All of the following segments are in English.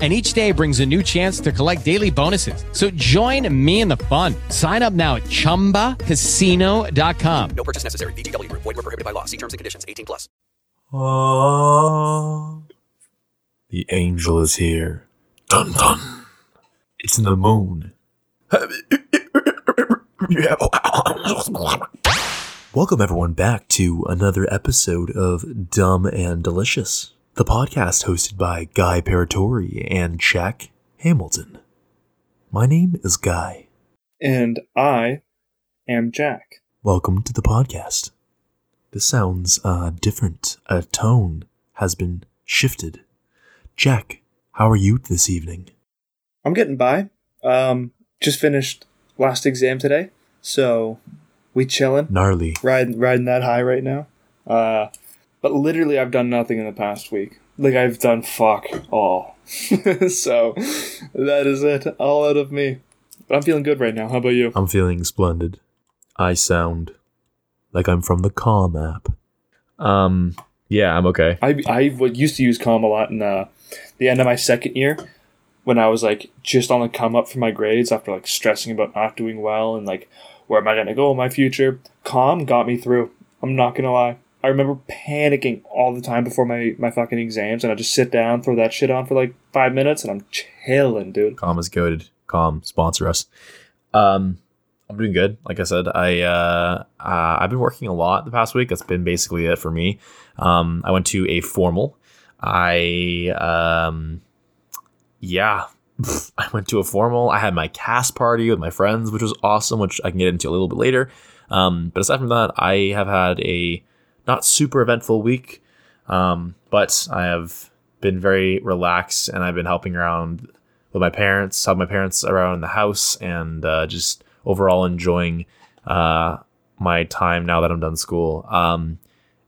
and each day brings a new chance to collect daily bonuses. So join me in the fun. Sign up now at ChumbaCasino.com. No purchase necessary. VGW Group. Void were prohibited by law. See terms and conditions. 18 plus. Ah, the angel is here. Dun dun. It's in the moon. Welcome everyone back to another episode of Dumb and Delicious, the podcast hosted by Guy Paratori and Jack Hamilton. My name is Guy. And I am Jack. Welcome to the podcast. This sounds uh, different. A tone has been shifted. Jack, how are you this evening? I'm getting by. Um, just finished last exam today, so we chilling, Gnarly. riding riding that high right now. Uh, but literally, I've done nothing in the past week. Like I've done fuck all. so that is it, all out of me. But I'm feeling good right now. How about you? I'm feeling splendid. I sound like I'm from the Calm app. Um, yeah, I'm okay. I I would used to use Calm a lot in uh, the end of my second year when I was like just on the come up for my grades after like stressing about not doing well and like where am I gonna go in my future. Calm got me through. I'm not gonna lie. I remember panicking all the time before my, my fucking exams, and I just sit down, throw that shit on for like five minutes, and I'm chilling, dude. Calm is good. Calm sponsor us. Um, I'm doing good. Like I said, I uh, uh, I've been working a lot the past week. That's been basically it for me. Um, I went to a formal. I um, yeah, I went to a formal. I had my cast party with my friends, which was awesome, which I can get into a little bit later. Um, but aside from that, I have had a not super eventful week, um, but I have been very relaxed and I've been helping around with my parents, help my parents around the house, and uh, just overall enjoying uh, my time now that I'm done school. Um,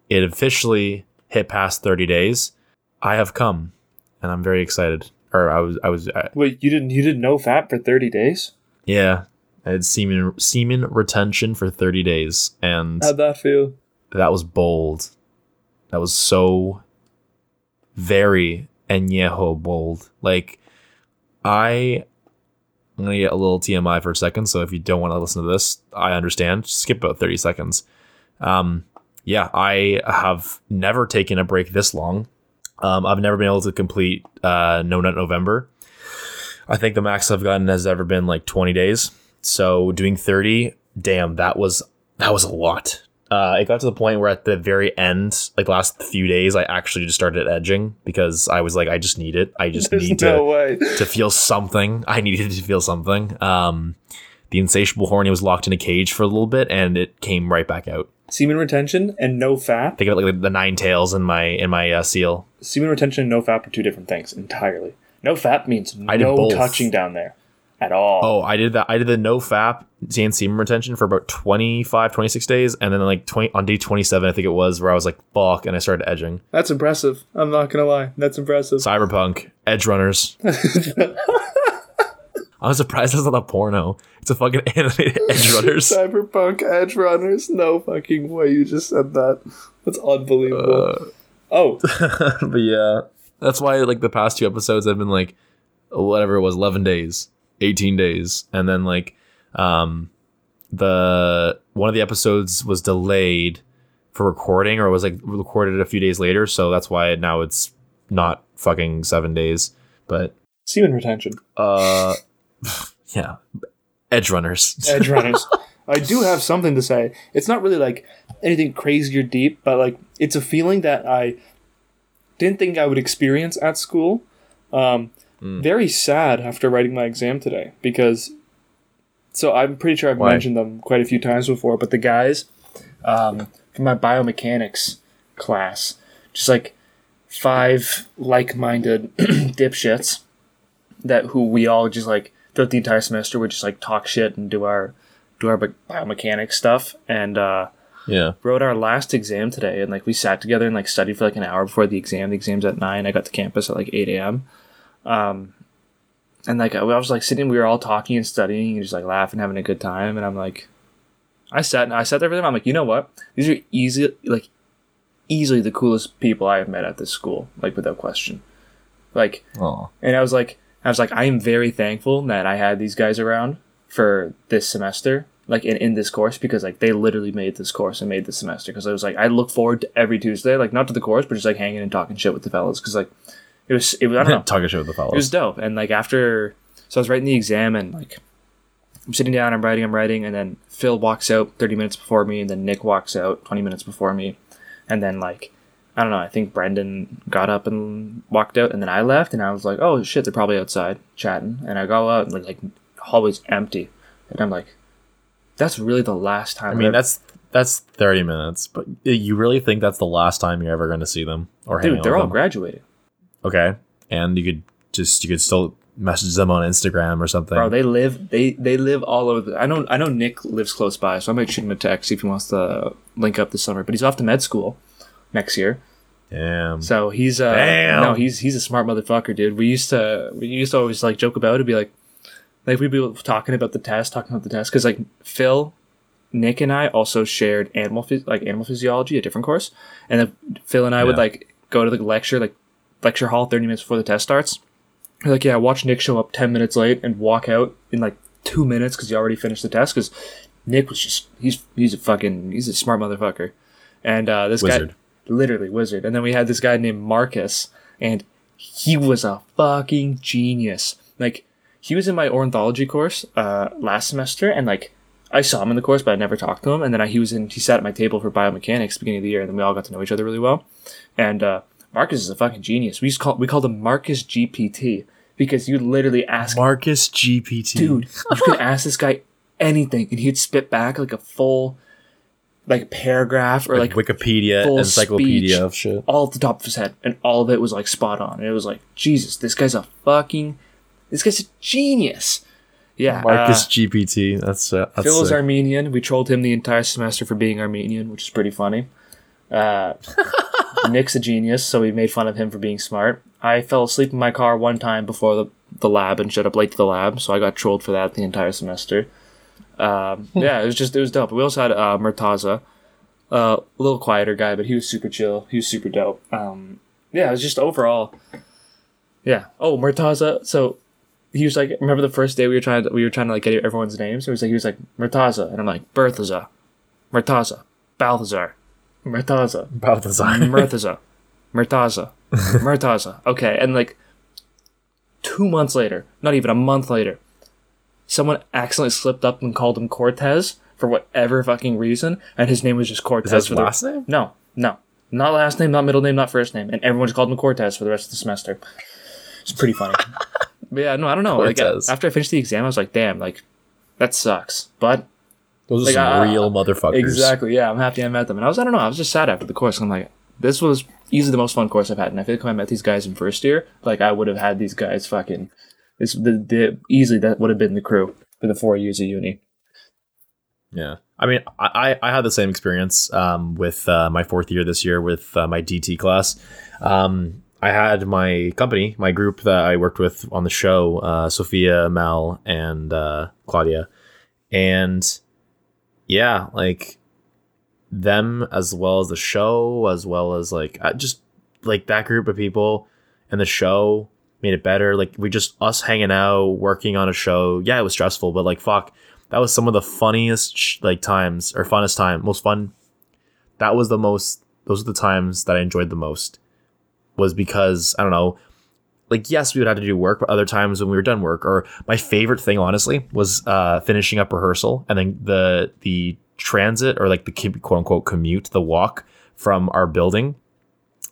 it officially hit past 30 days. I have come, and I'm very excited. Or I was, I was, uh, Wait, you didn't you didn't no fap for thirty days? yeah. I had semen semen retention for 30 days, and How'd that feel? That was bold. That was so very añejo bold. Like I I'm gonna get a little TMI for a second, so if you don't want to listen to this, I understand. Skip about 30 seconds. Um yeah, I have never taken a break this long. Um, I've never been able to complete uh, No Nut November. I think the max I've gotten has ever been like 20 days. So doing 30, damn, that was that was a lot. Uh, it got to the point where at the very end, like last few days, I actually just started edging because I was like, I just need it. I just There's need no to way. to feel something. I needed to feel something. Um, the insatiable horny was locked in a cage for a little bit, and it came right back out. Semen retention and no fap. Think of it like the nine tails in my in my uh, seal. Semen retention and no fap are two different things entirely. No fap means I no touching down there at all. Oh, I did that. I did the no fap and semen retention for about 25, 26 days, and then like twenty on day twenty seven, I think it was, where I was like, "Fuck," and I started edging. That's impressive. I'm not gonna lie. That's impressive. Cyberpunk, Edgerunners. I was surprised it's not a porno. It's a fucking animated Edgerunners. Cyberpunk Edgerunners. No fucking way you just said that. That's unbelievable. Uh, oh, but yeah, that's why like the past two episodes have been like whatever it was, eleven days, eighteen days, and then like um the one of the episodes was delayed for recording or was like recorded a few days later, so that's why now it's not fucking seven days. But semen retention. uh, yeah, Edgerunners. Edge Runners. I do have something to say. It's not really like anything crazy or deep, but like it's a feeling that I didn't think I would experience at school. Um, Very sad after writing my exam today because. So I'm pretty sure I've Why? mentioned them quite a few times before, but the guys um, from my biomechanics class, just like five like-minded dipshits that who we all just like throughout the entire semester would just like talk shit and do our do our biomechanics stuff and uh Yeah. wrote our last exam today and like we sat together and like studied for like an hour before the exam the exam's at 9 i got to campus at like 8 a.m um and like i was like sitting we were all talking and studying and just like laughing having a good time and i'm like i sat and i sat there with them i'm like you know what these are easy like easily the coolest people i have met at this school like without question like Oh. and I was like, I was like, I am very thankful that I had these guys around for this semester, like in, in this course, because like they literally made this course and made this semester. Because I was like, I look forward to every Tuesday, like not to the course, but just like hanging and talking shit with the fellas. Because like it was, it was, I don't know, Talking shit with the fellas. it was dope. And like after, so I was writing the exam and like I'm sitting down, I'm writing, I'm writing, and then Phil walks out 30 minutes before me, and then Nick walks out 20 minutes before me, and then like I don't know, I think Brendan got up and walked out, and then I left, and I was like, oh shit, they're probably outside chatting, and I go out and like, like hallway's empty, and I'm like, that's really the last time. I mean, I've- that's that's thirty minutes, but eh, you really think that's the last time you're ever going to see them or hang dude, they're all them? graduating, Okay, and you could just you could still message them on Instagram or something. bro. They live, they they live all over. The, I know, I know Nick lives close by, so I might shoot him a text see if he wants to link up this summer. But he's off to med school next year. Damn. So he's uh Damn. no, he's he's a smart motherfucker, dude. We used to we used to always like joke about it, be like like we'd be talking about the test, talking about the test cuz like Phil, Nick and I also shared animal phys- like animal physiology, a different course. And then Phil and I would like go to the lecture like lecture hall 30 minutes before the test starts. We're like, yeah, watch Nick show up 10 minutes late and walk out in like 2 minutes cuz he already finished the test cuz Nick was just he's he's a fucking he's a smart motherfucker. And uh this guy literally wizard. And then we had this guy named Marcus, and he was a fucking genius. Like he was in my ornithology course uh, last semester, and like I saw him in the course, but I never talked to him. And then I, he was in, he sat at my table for biomechanics beginning of the year, and then we all got to know each other really well. And uh, Marcus is a fucking genius. We used to call we called him Marcus GPT because you literally ask Marcus GPT. dude, you could ask this guy anything, and he'd spit back like a full like paragraph or like, like Wikipedia, encyclopedia of shit. all at the top of his head, and all of it was like spot on. And it was like, Jesus, this guy's a fucking, this guy's a genius. Yeah, Marcus uh, GPT. That's uh, that's Phil is sick. Armenian. We trolled him the entire semester for being Armenian, which is pretty funny. Uh, Nick's a genius, so we made fun of him for being smart. I fell asleep in my car one time before the, the lab and showed up late to the lab, so I got trolled for that the entire semester. Um, yeah, it was just it was dope. We also had uh, Murtaza, uh, a little quieter guy, but he was super chill. He was super dope. Um, yeah, it was just overall. Yeah. Oh, Murtaza. So he was like, remember the first day we were trying to we were trying to like get everyone's names. He was like he was like Murtaza, and I'm like Berthaza, Murtaza, Balthazar, Murtaza, Balthazar. Murtaza, Murtaza, Murtaza. Okay, and like two months later, not even a month later, someone accidentally slipped up and called him Cortez for whatever fucking reason, and his name was just Cortez. Is that his for the- last name? No, no, not last name, not middle name, not first name, and everyone just called him Cortez for the rest of the semester. It's pretty funny. but yeah, no, I don't know. Like after I finished the exam, I was like, damn, like that sucks. But Those are Like, some uh, real motherfuckers. Exactly. Yeah, I'm happy I met them. And I was, I don't know, I was just sad after the course. I'm like, this was easily the most fun course I've had. And I feel like if I met these guys in first year, like I would have had these guys fucking, this the, the easily that would have been the crew for the four years of uni. Yeah. I mean, I, I had the same experience um, with uh, my fourth year this year with uh, my DT class. Um, I had my company, my group that I worked with on the show, uh, Sophia, Mel, and uh, Claudia. And yeah, like them as well as the show, as well as like uh, just like that group of people and the show made it better. Like we just us hanging out, working on a show. Yeah, it was stressful, but like fuck, that was some of the funniest like times or funnest time, most fun. That was the most. Those are the times that I enjoyed the most. Was because I don't know, like yes, we would have to do work, but other times when we were done work, or my favorite thing honestly was uh, finishing up rehearsal and then the the transit or like the quote unquote commute, the walk from our building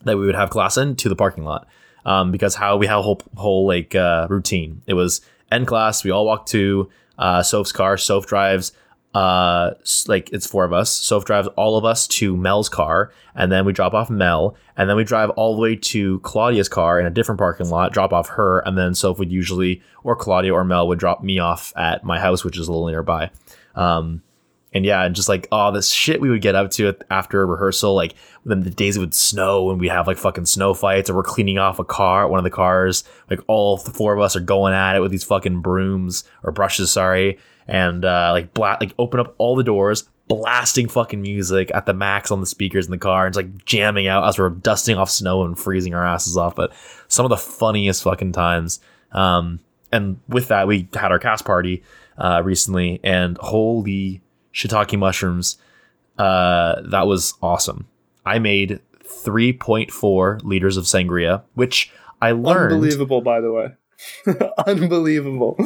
that we would have class in to the parking lot. Um, because how we had a whole whole like uh, routine. It was end class. We all walked to uh, car. Soph drives uh like it's four of us. Soph drives all of us to mel's car and then we drop off mel and then we drive all the way to claudia's car in a different parking lot drop off her and then soph would usually or claudia or mel would drop me off at my house which is a little nearby. Um and yeah and just like all this shit we would get up to after a rehearsal like then the days it would snow and we have like fucking snow fights or we're cleaning off a car one of the cars like all four of us are going at it with these fucking brooms or brushes sorry and uh, like bla- like open up all the doors, blasting fucking music at the max on the speakers in the car, and just like jamming out as we're dusting off snow and freezing our asses off. But some of the funniest fucking times. Um, and with that, we had our cast party uh, recently, and holy shiitake mushrooms, uh, that was awesome. I made 3.4 liters of sangria, which I learned Unbelievable, by the way. Unbelievable.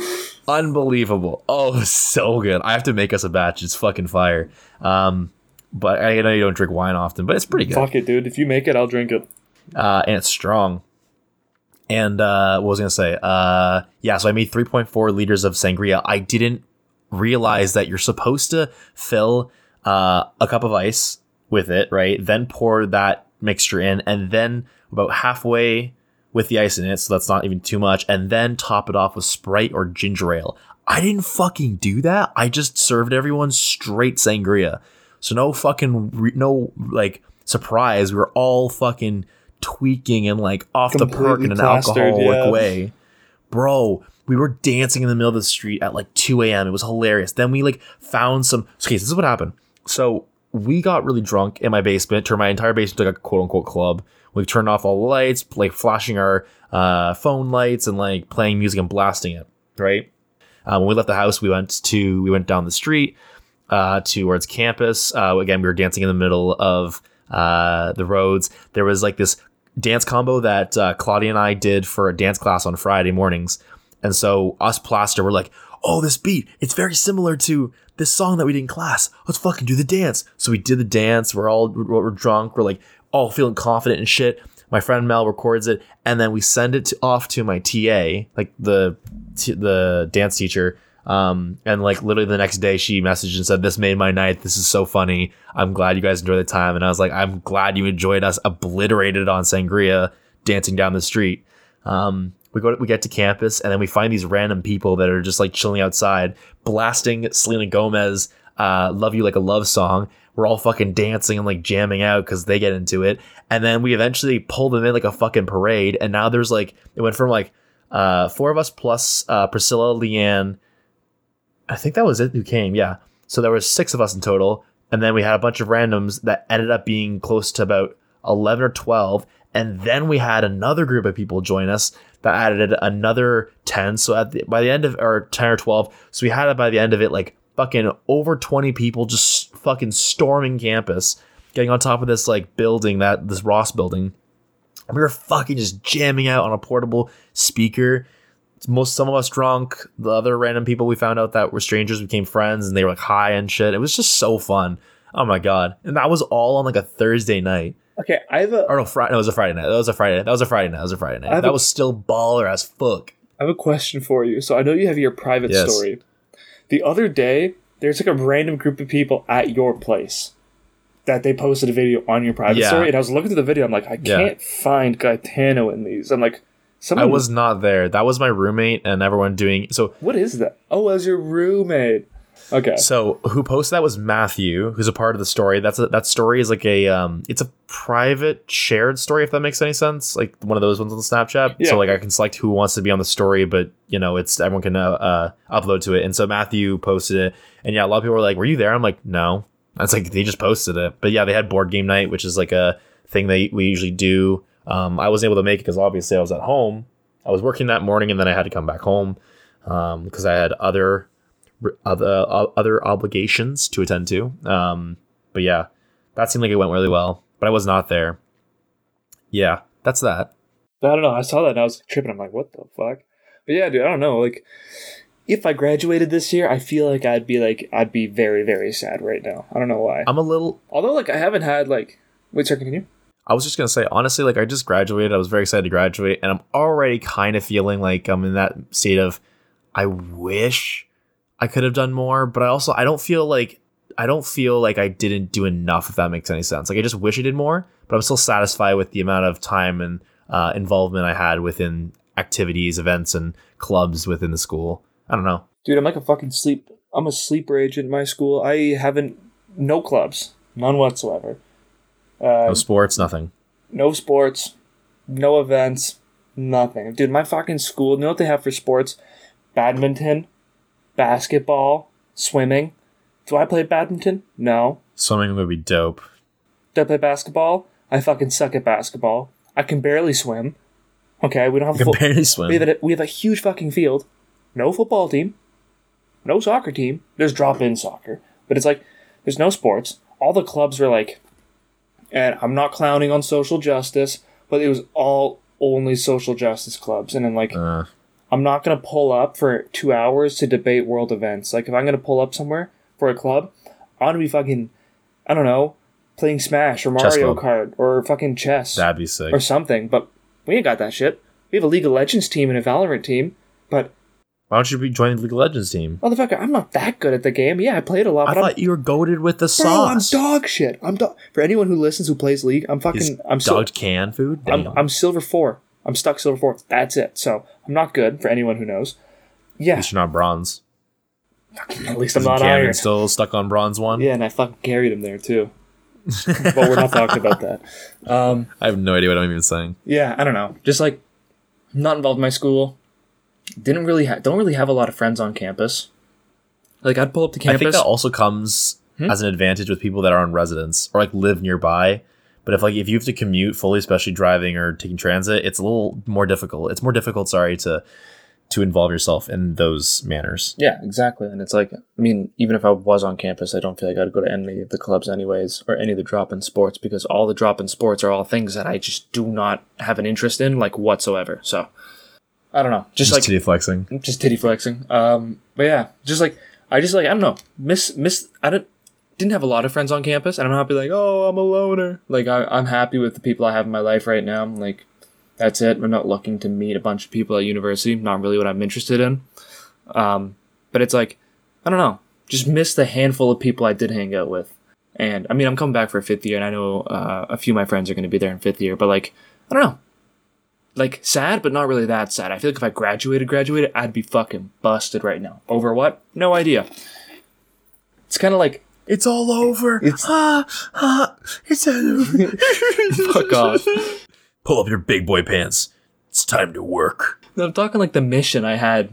unbelievable. Oh, so good. I have to make us a batch. It's fucking fire. Um, but I know you don't drink wine often, but it's pretty good. Fuck it, dude. If you make it, I'll drink it. Uh, and it's strong. And uh, what was I gonna say? Uh, yeah, so I made 3.4 liters of sangria. I didn't realize that you're supposed to fill uh, a cup of ice with it, right? Then pour that mixture in, and then about halfway with the ice in it, so that's not even too much, and then top it off with Sprite or ginger ale. I didn't fucking do that. I just served everyone straight sangria. So no fucking re- no like surprise. We were all fucking tweaking and like off the perk in an alcoholic yeah. way, bro. We were dancing in the middle of the street at like 2 a.m. It was hilarious. Then we like found some. Okay, so this is what happened. So we got really drunk in my basement, turned my entire basement into like a quote unquote club. We turned off all the lights, like flashing our uh, phone lights and like playing music and blasting it. Right. Uh, when we left the house, we went to we went down the street uh, towards campus. Uh, again, we were dancing in the middle of uh, the roads. There was like this dance combo that uh, Claudia and I did for a dance class on Friday mornings. And so us plaster, we're like, oh, this beat, it's very similar to this song that we did in class. Let's fucking do the dance. So we did the dance. We're all we're drunk. We're like all feeling confident and shit. My friend Mel records it, and then we send it to, off to my TA, like the t- the dance teacher. Um, and like literally the next day, she messaged and said, "This made my night. This is so funny. I'm glad you guys enjoyed the time." And I was like, "I'm glad you enjoyed us obliterated on sangria, dancing down the street." Um, we go, to, we get to campus, and then we find these random people that are just like chilling outside, blasting Selena Gomez, uh, "Love You Like a Love Song." We're all fucking dancing and like jamming out because they get into it, and then we eventually pull them in like a fucking parade, and now there's like it went from like uh, four of us plus uh, Priscilla, Leanne, I think that was it who came, yeah. So there was six of us in total, and then we had a bunch of randoms that ended up being close to about eleven or twelve, and then we had another group of people join us that added another ten. So at the, by the end of or ten or twelve, so we had it by the end of it like fucking over twenty people just fucking storming campus, getting on top of this like building that this Ross building. And we were fucking just jamming out on a portable speaker most some of us drunk. The other random people we found out that were strangers became friends, and they were like high and shit. It was just so fun. Oh my god! And that was all on like a Thursday night. Okay, I have a Or no, Friday. No, it was a Friday night. That was a Friday. night. That was a Friday night. That was a Friday night. That a- was still baller as fuck. I have a question for you. So I know you have your private Yes. story. The other day, there's like a random group of people at your place that they posted a video on your private Yeah. story, and I was looking through the video. I'm like, I can't find Gaetano in these. I'm like, someone I was not there. That was my roommate and everyone doing so. What is that? Oh, as your roommate. Okay. So who posted that was Matthew, who's a part of the story. That's a, that story is like a um, it's a private shared story if that makes any sense. Like one of those ones on Snapchat. Yeah. So like I can select who wants to be on the story, but you know it's everyone can uh, uh, upload to it. And so Matthew posted it, and yeah, a lot of people were like, "Were you there?" I'm like, "No." That's like they just posted it, but yeah, they had board game night, which is like a thing that we usually do. Um, I wasn't able to make it because obviously I was at home. I was working that morning, and then I had to come back home because I had other other other obligations to attend to. Um, but yeah, that seemed like it went really well. But I was not there. Yeah, that's that. I don't know. I saw that and I was tripping. I'm like, what the fuck? But yeah, dude, I don't know. Like, if I graduated this year, I feel like I'd be like, I'd be very, very sad right now. I don't know why. I'm a little. Although, like, I haven't had like. Wait, sir, continue. I was just gonna say honestly, like I just graduated. I was very excited to graduate, and I'm already kind of feeling like I'm in that state of I wish I could have done more, but I also I don't feel like I don't feel like I didn't do enough. If that makes any sense, like I just wish I did more, but I'm still satisfied with the amount of time and uh, involvement I had within activities, events, and clubs within the school. I don't know. Dude, I'm like a fucking sleep. I'm a sleeper agent in my school. I haven't no clubs, none whatsoever. Uh, No sports, nothing. no sports, no events, nothing. Dude, my fucking school. You know what they have for sports? Badminton, basketball, swimming. Do I play badminton? No. Swimming would be dope. Do I play basketball? I fucking suck at basketball. I can barely swim. Okay, we don't have You a can fo- barely swim. we have a, we have a huge fucking field. No football team. No soccer team. There's drop in soccer. But it's like, there's no sports. All the clubs were like, and I'm not clowning on social justice, but it was all only social justice clubs. And then, like, Uh, I'm not going to pull up for two hours to debate world events. Like, if I'm going to pull up somewhere for a club, I want to be fucking, I don't know, playing Smash or Mario. Kart or fucking chess that'd be sick. or something. But we ain't got that shit. We have a League of Legends team and a Valorant team, but Why don't you be joining the League of Legends team? motherfucker, I'm not that good at the game. Yeah, I played a lot, I thought you were goaded with the I'm, bro, I'm dog shit. I'm dog. For anyone who listens who plays League, I'm fucking. Is I'm sil- dogged can food. I'm, Damn. I'm silver four. I'm stuck silver four. That's it. So I'm not good for anyone who knows. At Yeah, least you're not bronze. at least I'm not Cameron iron. still stuck on bronze one? Yeah, and I fucking carried him there too. but we're not talking about that. Um, I have no idea what I'm even saying. yeah, I don't know. Just like not involved in my school. Didn't really ha- don't really have a lot of friends on campus. Like I'd pull up to campus. I think campus. that also comes Hmm? as an advantage with people that are on residence or like live nearby. But if like if you have to commute fully, especially driving or taking transit, it's a little more difficult. It's more difficult, sorry, to to involve yourself in those manners. Yeah, exactly. And it's like, I mean, even if I was on campus, I don't feel like I'd go to any of the clubs anyways, or any of the drop in sports, because all the drop in sports are all things that I just do not have an interest in, like whatsoever. So, I don't know. Just, Just like, titty flexing. just titty flexing. Um, but yeah, just like, I just like, I don't know, miss, miss, I don't, didn't have a lot of friends on campus, and I'm not be like, oh, I'm a loner. Like, I, I'm happy with the people I have in my life right now. Like, that's it. I'm not looking to meet a bunch of people at university. Not really what I'm interested in. Um, but it's like, I don't know, just miss the handful of people I did hang out with. And I mean, I'm coming back for a fifth year, and I know uh, a few of my friends are going to be there in fifth year, but like, I don't know. Like, sad, but not really that sad. I feel like if I graduated, graduated, I'd be fucking busted right now. Over what? No idea. It's kind of like, It's all over. It's- ah, ah, it's all over. fuck off. Pull up your big boy pants. It's time to work. I'm talking like the mission I had.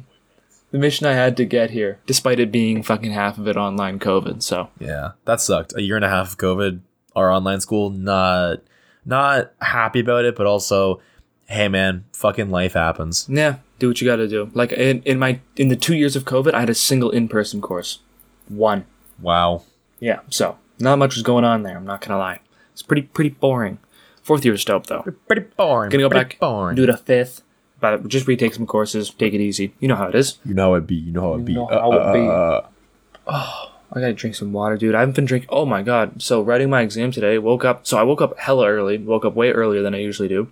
The mission I had to get here, despite it being fucking half of it online COVID, so. Yeah, that sucked. A year and a half of COVID, our online school, not not happy about it, but also, hey man, fucking life happens. Yeah, do what you got to do. Like in, in my in the two years of COVID, I had a single in person course, one. Wow. Yeah, so not much was going on there. I'm not gonna lie. It's pretty pretty boring. Fourth year was dope though. Pretty boring. Gonna go pretty back, Boring. do the fifth, but just retake some courses, take it easy. You know how it is. You know how it be. You know how it be. know uh, how it uh, be. Uh, uh. Oh, I gotta drink some water, dude. I haven't been drinking. Oh my god! So writing my exam today, woke up. So I woke up hella early. Woke up way earlier than I usually do.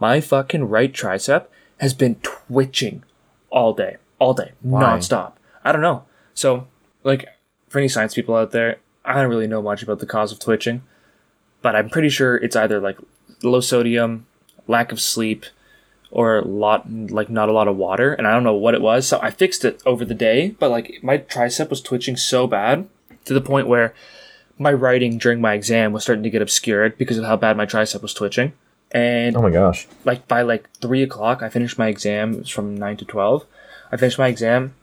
My fucking right tricep has been twitching all day, all day, nonstop. I don't know. So, like, for any science people out there, I don't really know much about the cause of twitching, but I'm pretty sure it's either like low sodium, lack of sleep, or a lot like not a lot of water and i don't know what it was. So i fixed it over the day but like my tricep was twitching so bad to the point where my writing during my exam was starting to get obscured because of how bad my tricep was twitching. And oh my gosh. like by like three o'clock i finished my exam. It was from 9 to 12 i finished my exam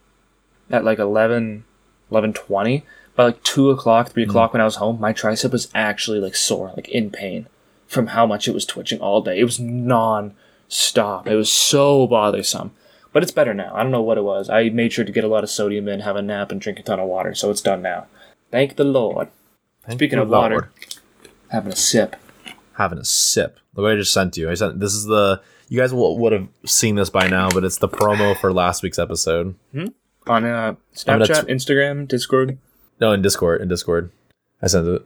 at like 11 11.20 by like 2 o'clock 3 o'clock when i was home my tricep was actually like sore like in pain from how much it was twitching all day it was non-stop it was so bothersome but it's better now i don't know what it was i made sure to get a lot of sodium in have a nap and drink a ton of water so it's done now thank the lord Thank Speaking of water, Lord. having a sip having a sip. Look what I just sent you. I sent this is the you guys will, would have seen this by now, but it's the promo for last week's episode. On uh, Snapchat, Instagram, Discord. No, in Discord. In Discord, I sent it.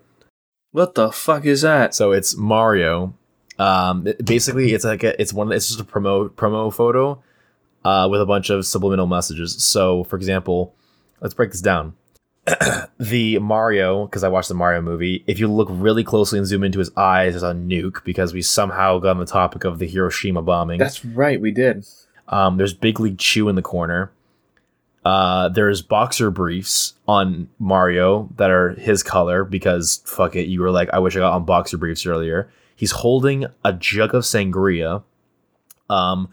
What the fuck is that? So it's Mario. Um, it- basically, it's like a, it's one. It's just a promo promo photo, uh, with a bunch of subliminal messages. So, for example, let's break this down. the Mario, because I watched the Mario movie. If you look really closely and zoom into his eyes, there's a nuke because we somehow got on the topic of the Hiroshima bombing. That's right, we did. Um, there's Big League Chew in the corner. Uh, there's boxer briefs on Mario that are his color because fuck it, you were like, I wish I got on boxer briefs earlier. He's holding a jug of sangria. Um,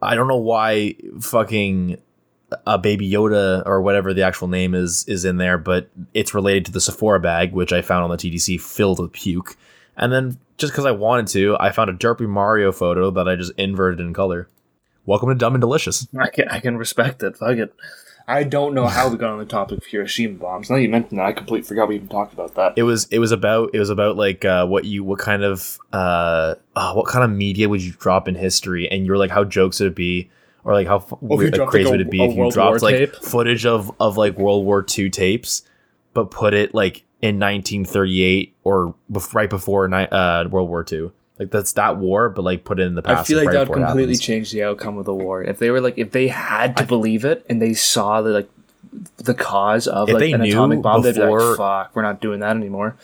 I don't know why fucking a baby Yoda or whatever the actual name is is in there, but it's related to the Sephora bag, which I found on the TDC filled with puke. And then just because I wanted to, I found a derpy Mario photo that I just inverted in color. Welcome to Dumb and Delicious. I can I can respect it. Fuck it. I don't know how we got on the topic of Hiroshima bombs. Now you mentioned that, I completely forgot we even talked about that. It was it was about it was about like uh, what you what kind of uh, uh what kind of media would you drop in history, and you're like how jokes would it be, or like how weird, dropped, crazy like, would it be a if you dropped War like tape? footage of of like World War II tapes, but put it like in 1938 or bef- right before ni- uh, World War II. Like that's that war, but like put it in the past. I feel like, that would completely change the outcome of the war. If they were like, if they had to believe it and they saw the like the cause of like an atomic bomb, they'd be like, "Fuck, we're not doing that anymore."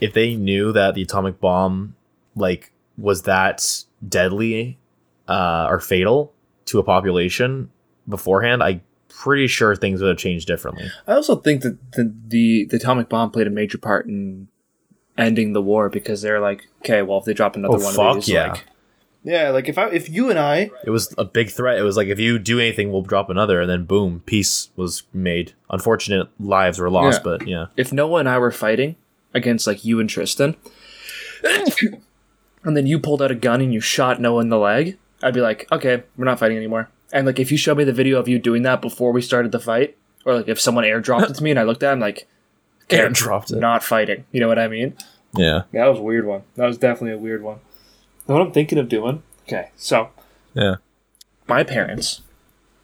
if they knew that the atomic bomb like was that deadly uh, or fatal to a population beforehand, I pretty sure things would have changed differently. I also think that the, the the atomic bomb played a major part in ending the war because they're like, okay, well, if they drop another Oh, one fuck of these, yeah. like, yeah, like if I if you and I It was a big threat. It was like if you do anything, we'll drop another, and then boom, peace was made. Unfortunate lives were lost, Yeah. but yeah, if Noah and I were fighting against like you and Tristan, and then you pulled out a gun and you shot Noah in the leg, I'd be like, okay, we're not fighting anymore. And like if you showed me the video of you doing that before we started the fight, or like if someone airdropped it to me and I looked at, it, I'm like, okay, Airdropped it. not fighting. You know what I mean? yeah, That was a weird one. That was definitely a weird one. Know what I'm thinking of doing? Okay, so yeah. my parents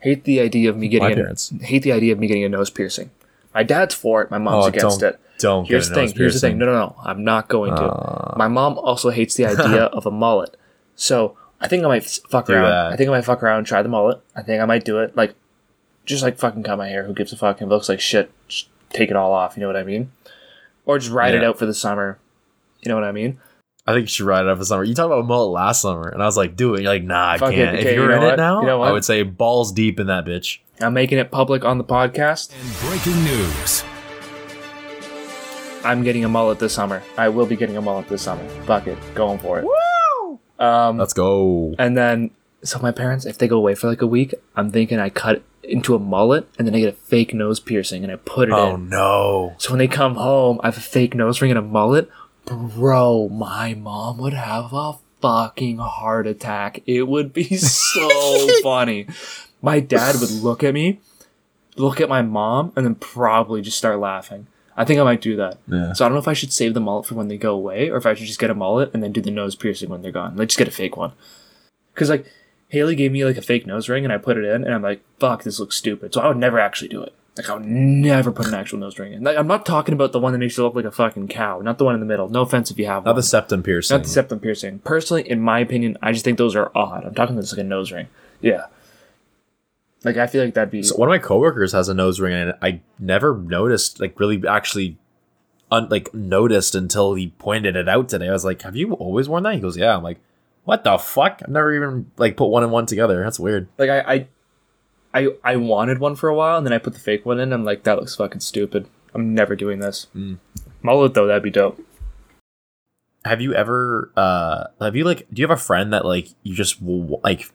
hate the idea of me getting My a, parents. hate the idea of me getting a nose piercing. My dad's for it. My mom's Oh, against don't- it. don't Here's get the a thing. nose Here's the thing. Uh. No, no, no. I'm not going to. My mom also hates the idea of a mullet. So I think I might fuck around. that. I think I might fuck around and try the mullet. I think I might do it. Like, just like fucking cut my hair. Who gives a fuck? It looks like shit, just take it all off. You know what I mean? Or just ride it out for the summer. You know what I mean? I think you should ride it out for summer. You talked about mullet last summer, and I was like, do it. You're like, nah, I Fuck it. can't. Okay, if you're you know in what? it now, You know I would say balls deep in that bitch. I'm making it public on the podcast. And Breaking news. I'm getting a mullet this summer. I will be getting a mullet this summer. Fuck it. Going for it. Woo! Um, Let's go. And then, so my parents, if they go away for like a week, I'm thinking I cut into a mullet and then I get a fake nose piercing and I put it Oh in. no. So when they come home, I have a fake nose ring and a mullet. Bro, my mom would have a fucking heart attack. It would be so funny. My dad would look at me, look at my mom, and then probably just start laughing. I think I might do that. Yeah. So I don't know if I should save the mullet for when they go away, or if I should just get a mullet and then do the nose piercing when they're gone. Like just get a fake one. Cause like Haley gave me like a fake nose ring and I put it in and I'm like, fuck, this looks stupid. So I would never actually do it. Like I would never put an actual nose ring in. Like, I'm not talking about the one that makes you look like a fucking cow. Not the one in the middle. No offense if you have Not one. the septum piercing. Not the septum piercing. Personally, in my opinion, I just think those are odd. I'm talking about like a nose ring. Yeah. Like I feel like that'd be So one of my coworkers has a nose ring, and I never noticed, like, really actually, un- like, noticed until he pointed it out today. I was like, "Have you always worn that?" He goes, "Yeah." I'm like, "What the fuck?" I've never even like put one and one together. That's weird. like I, I I I wanted one for a while and then I put the fake one in. And I'm like, that looks fucking stupid. I'm never doing this. Mm. Mullet though, that'd be dope. Have you ever, uh, have you like, do you have a friend that like you just like,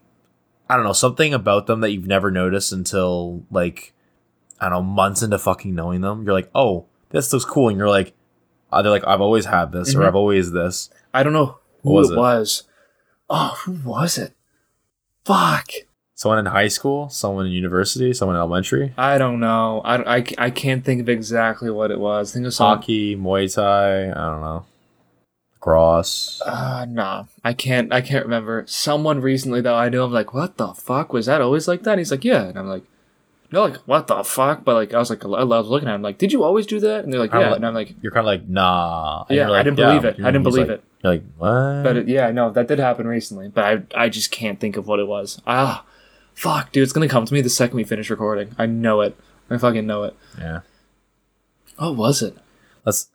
I don't know, something about them that you've never noticed until like, I don't know, months into fucking knowing them? You're like, oh, this looks cool, and you're like, uh, they're like, I've always had this, or Mhm. I've always this. I don't know who What was it, it? was. Oh, who was it? Fuck. Someone in high school, someone in university, someone in elementary. I don't know. I, I, I can't think of exactly what it was. I think it was Hockey, Muay Thai. I don't know. Cross. Uh, nah, I can't. I can't remember. Someone recently though, I knew. I'm like, what the fuck was that? Always like that? And he's like, yeah. And I'm like, no, like what the fuck? But like, I was like, I was looking at him like, did you always do that? And they're like, yeah. like- and I'm like, You're kind of like, nah. And Yeah, like, I didn't believe it. I didn't believe like- it. You're like, what? but it, yeah, no, that did happen recently. But I, I just can't think of what it was. Ah, fuck, dude, it's gonna come to me the second we finish recording. I know it. I fucking know it. yeah. What was it? Let's.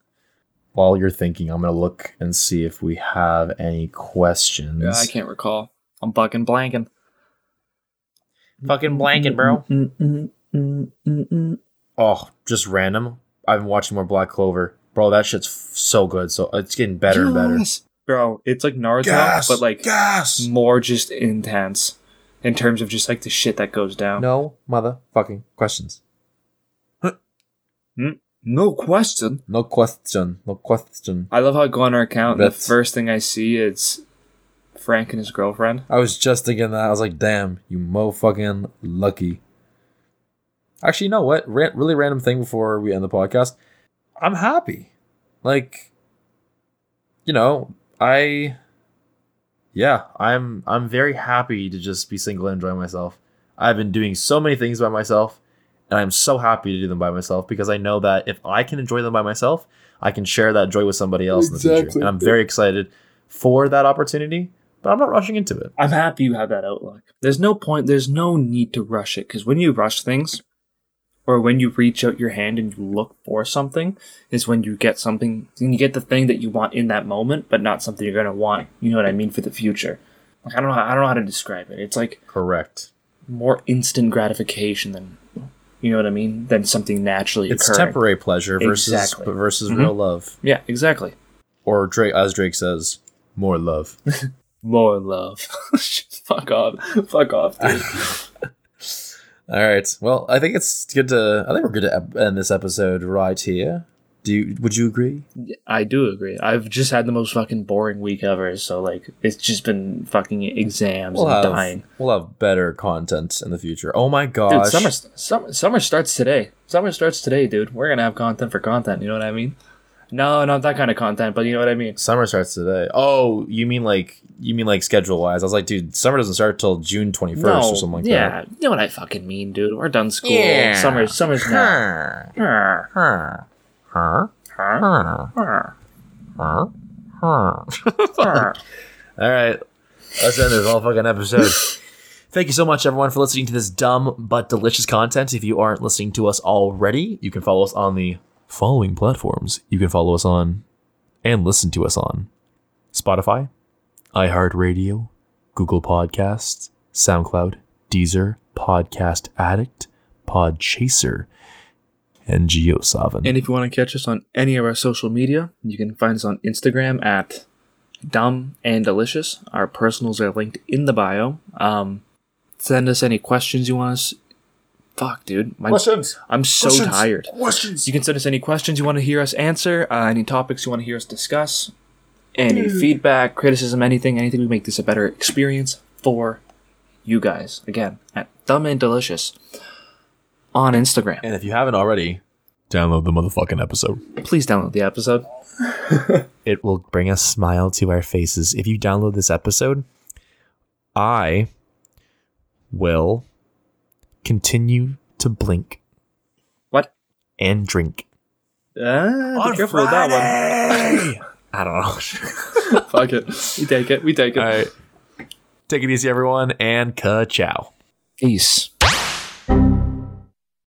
While you're thinking, I'm gonna look and see if we have any questions. Yeah, I can't recall. I'm fucking blanking. Fucking blanket, bro. Oh, just random. I've been watching more Black Clover, bro. That shit's f- so good. So it's getting better and better. Yes. Bro, it's like Naruto, Gas, but like gas. more just intense in terms of just like the shit that goes down. No motherfucking questions. Hmm? No question. No question. No question. I love how I go on our account and the That's- first thing I see is Frank and his girlfriend. I was just thinking that. I was like, damn, you motherfucking lucky. Actually, you know what? Ra- really random thing before we end the podcast. I'm happy. Like, you know, I. Yeah, I'm. I'm very happy to just be single and enjoy myself. I've been doing so many things by myself, and I'm so happy to do them by myself because I know that if I can enjoy them by myself, I can share that joy with somebody else in the future. Exactly. And I'm very excited for that opportunity, but I'm not rushing into it. I'm happy you have that outlook. There's no point, there's no need to rush it because when you rush things, or when you reach out your hand and you look for something, is when you get something, you get the thing that you want in that moment, but not something you're gonna want. You know what I mean for the future. Like I don't know, how, I don't know how to describe it. It's like Correct. more instant gratification than, you know what I mean, than something naturally It's occurring. temporary pleasure versus Exactly. versus Mhm. real love, Yeah, exactly. or Drake, as Drake says, more love. More love. Fuck off. Fuck off, dude. All right. Well, I think it's good to. I think we're good to end this episode right here. Do you, would you agree? I do agree. I've just had the most fucking boring week ever, so like it's just been fucking exams We'll and have dying. we'll have better content in the future. Oh my Dude, summer, summer summer starts today. Summer starts today, dude. We're gonna have content for content. You know what I mean? No, not that kind of content, but you know what I mean. Summer starts today. Oh, you mean like you mean like schedule wise? I was like, dude, summer doesn't start till June twenty first no, or something like yeah, that. Yeah, you know what I fucking mean, dude. We're done school. Yeah. Summer, summer's now. Huh. Huh. Huh. Huh? Huh. Huh? Huh. Huh? All right. Let's end this whole fucking episode. Thank you so much, everyone, for listening to this dumb but delicious content. If you aren't listening to us already, you can follow us on the following platforms. You can follow us on and listen to us on Spotify, iHeartRadio, Google Podcasts, SoundCloud, Deezer, Podcast Addict, Podchaser, and JioSaavn. And if you want to catch us on any of our social media, you can find us on Instagram at Dumb and Delicious. Our personals are linked in the bio. Um, send us any questions you want us. Fuck, dude. My, Questions. I'm so Questions. tired. Questions. You can send us any questions you want to hear us answer, uh, any topics you want to hear us discuss, any feedback, criticism, anything, anything to make this a better experience for you guys. Again, at Dumb and Delicious on Instagram. And if you haven't already, download the motherfucking episode. Please download the episode. It will bring a smile to our faces. If you download this episode, I will continue to blink What? and drink. Ah, be careful with that one. I don't know. Fuck it. We take it. We take it. All right. Take it easy, everyone, and ka ciao. Peace.